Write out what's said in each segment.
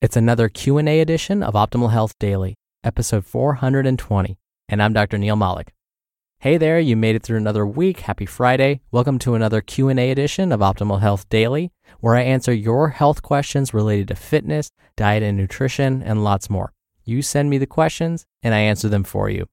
It's another Q&A edition of Optimal Health Daily, episode 420, and I'm Dr. Neal Malik. Hey there, you made it through another week. Happy Friday. Welcome to another Q&A edition of Optimal Health Daily, where I answer your health questions related to fitness, diet and nutrition, and lots more. You send me the questions and I answer them for you.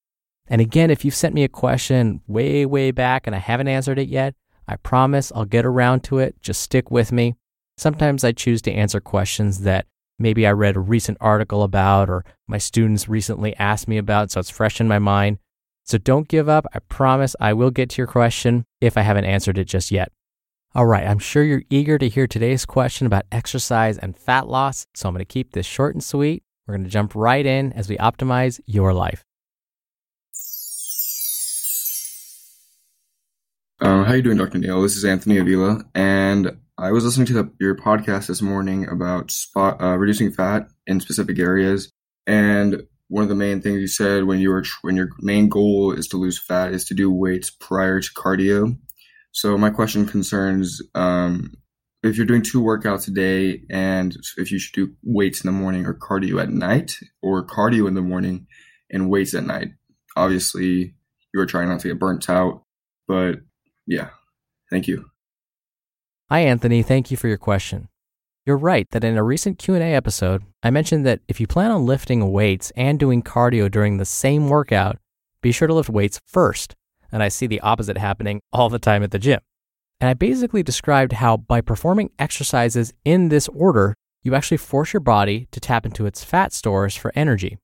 And again, if you've sent me a question way, way back and I haven't answered it yet, I promise I'll get around to it. Just stick with me. Sometimes I choose to answer questions that maybe I read a recent article about or my students recently asked me about, so it's fresh in my mind. So don't give up. I promise I will get to your question if I haven't answered it just yet. All right, I'm sure you're eager to hear today's question about exercise and fat loss, so I'm going to keep this short and sweet. We're going to jump right in as we optimize your life. Uh, how you doing, Dr. Neal? This is Anthony Avila, and I was listening to the, your podcast this morning about spot, uh, reducing fat in specific areas, and one of the main things you said when you were when your main goal is to lose fat is to do weights prior to cardio. So my question concerns um, if you're doing two workouts a day, and if you should do weights in the morning or cardio at night, or cardio in the morning and weights at night. Obviously, you are trying not to get burnt out, but yeah, thank you. Hi Anthony, thank you for your question. You're right that in a recent Q&A episode, I mentioned that if you plan on lifting weights and doing cardio during the same workout, be sure to lift weights first. And I see the opposite happening all the time at the gym. And I basically described how by performing exercises in this order, you actually force your body to tap into its fat stores for energy.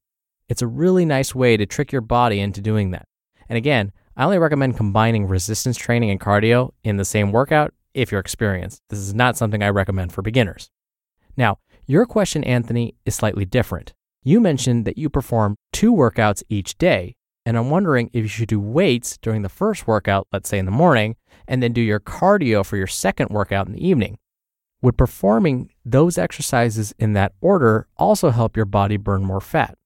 It's a really nice way to trick your body into doing that. And again, I only recommend combining resistance training and cardio in the same workout if you're experienced. This is not something I recommend for beginners. Now, your question, Anthony, is slightly different. You mentioned that you perform two workouts each day, and I'm wondering if you should do weights during the first workout, let's say in the morning, and then do your cardio for your second workout in the evening. Would performing those exercises in that order also help your body burn more fat?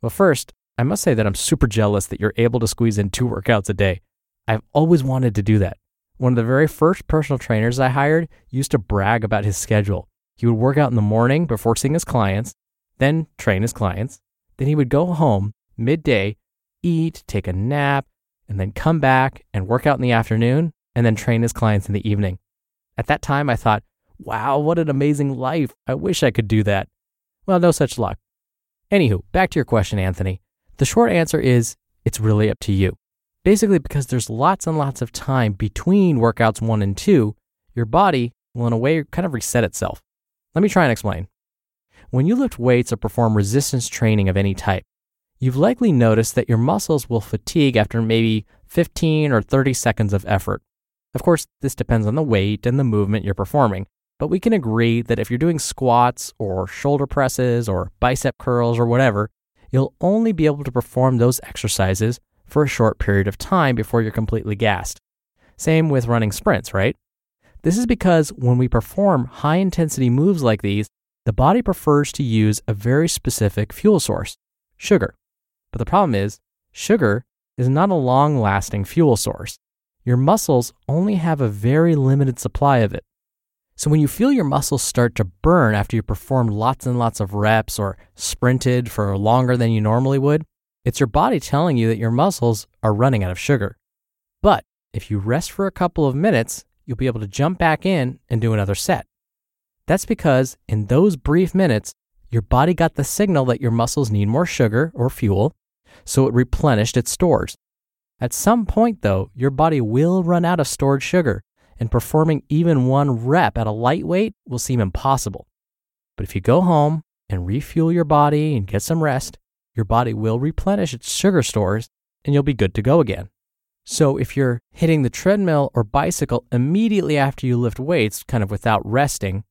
Well, first, I must say that I'm super jealous that you're able to squeeze in two workouts a day. I've always wanted to do that. One of the very first personal trainers I hired used to brag about his schedule. He would work out in the morning before seeing his clients, then train his clients. Then he would go home midday, eat, take a nap, and then come back and work out in the afternoon and then train his clients in the evening. At that time, I thought, wow, what an amazing life. I wish I could do that. Well, no such luck. Anywho, back to your question, Anthony. The short answer is it's really up to you. Basically, because there's lots and lots of time between workouts one and two, your body will, in a way, kind of reset itself. Let me try and explain. When you lift weights or perform resistance training of any type, you've likely noticed that your muscles will fatigue after maybe 15 or 30 seconds of effort. Of course, this depends on the weight and the movement you're performing, but we can agree that if you're doing squats or shoulder presses or bicep curls or whatever, you'll only be able to perform those exercises for a short period of time before you're completely gassed. Same with running sprints, right? This is because when we perform high intensity moves like these, the body prefers to use a very specific fuel source, sugar. But the problem is, sugar is not a long lasting fuel source. Your muscles only have a very limited supply of it. So when you feel your muscles start to burn after you performed lots and lots of reps or sprinted for longer than you normally would, it's your body telling you that your muscles are running out of sugar. But if you rest for a couple of minutes, you'll be able to jump back in and do another set. That's because in those brief minutes, your body got the signal that your muscles need more sugar or fuel, so it replenished its stores. At some point, though, your body will run out of stored sugar, and performing even one rep at a light weight will seem impossible. But if you go home and refuel your body and get some rest, your body will replenish its sugar stores and you'll be good to go again. So if you're hitting the treadmill or bicycle immediately after you lift weights, kind of without resting,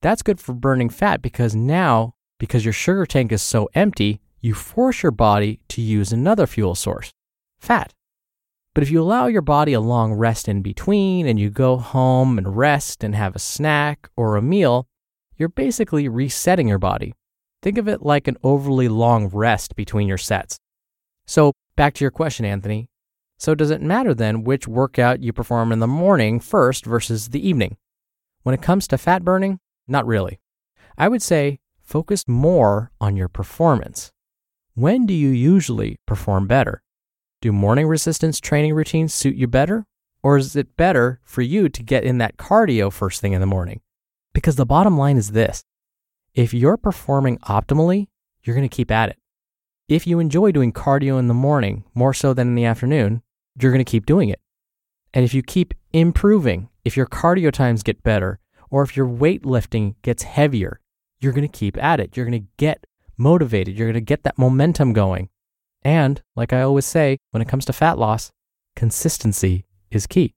that's good for burning fat because now, because your sugar tank is so empty, you force your body to use another fuel source, fat. But if you allow your body a long rest in between and you go home and rest and have a snack or a meal, you're basically resetting your body. Think of it like an overly long rest between your sets. So, back to your question, Anthony. So, does it matter then which workout you perform in the morning first versus the evening? When it comes to fat burning, not really. I would say focus more on your performance. When do you usually perform better? Do morning resistance training routines suit you better? Or is it better for you to get in that cardio first thing in the morning? Because the bottom line is this if you're performing optimally, you're going to keep at it. If you enjoy doing cardio in the morning more so than in the afternoon, you're going to keep doing it. And if you keep improving, if your cardio times get better, or if your weightlifting gets heavier, you're going to keep at it. You're going to get motivated. You're going to get that momentum going. And like I always say, when it comes to fat loss, consistency is key.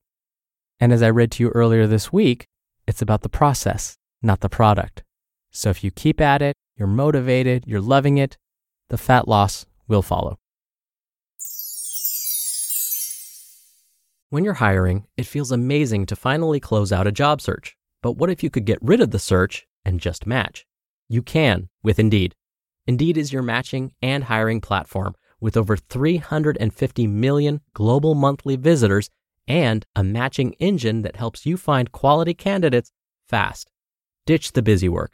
And as I read to you earlier this week, it's about the process, not the product. So if you keep at it, you're motivated, you're loving it, the fat loss will follow. When you're hiring, it feels amazing to finally close out a job search. But what if you could get rid of the search and just match? You can with Indeed. Indeed is your matching and hiring platform with over 350 million global monthly visitors and a matching engine that helps you find quality candidates fast. Ditch the busy work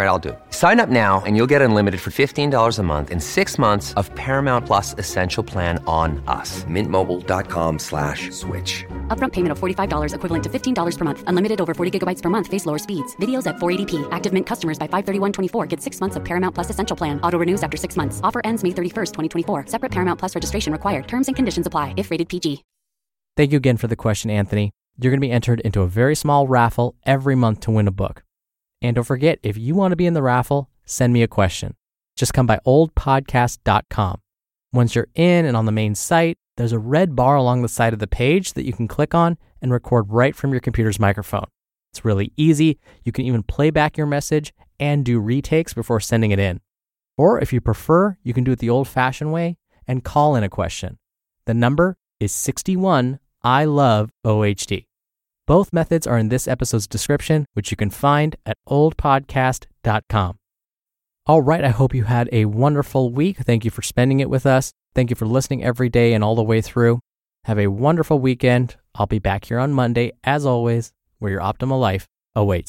All right, I'll do it. Sign up now and you'll get unlimited for $15 a month and six months of Paramount Plus Essential Plan on us. Mintmobile.com slash switch. Upfront payment of $45 equivalent to $15 per month. Unlimited over 40 gigabytes per month. Face lower speeds. Videos at 480p. Active Mint customers by 531.24 get six months of Paramount Plus Essential Plan. Auto renews after six months. Offer ends May 31st, 2024. Separate Paramount Plus registration required. Terms and conditions apply if rated PG. Thank you again for the question, Anthony. You're going to be entered into a very small raffle every month to win a book. And don't forget, if you want to be in the raffle, send me a question. Just come by oldpodcast.com. Once you're in and on the main site, there's a red bar along the side of the page that you can click on and record right from your computer's microphone. It's really easy. You can even play back your message and do retakes before sending it in. Or if you prefer, you can do it the old fashioned way and call in a question. The number is 61 I love OHD. Both methods are in this episode's description, which you can find at oldpodcast.com. All right, I hope you had a wonderful week. Thank you for spending it with us. Thank you for listening every day and all the way through. Have a wonderful weekend. I'll be back here on Monday, as always, where your optimal life awaits.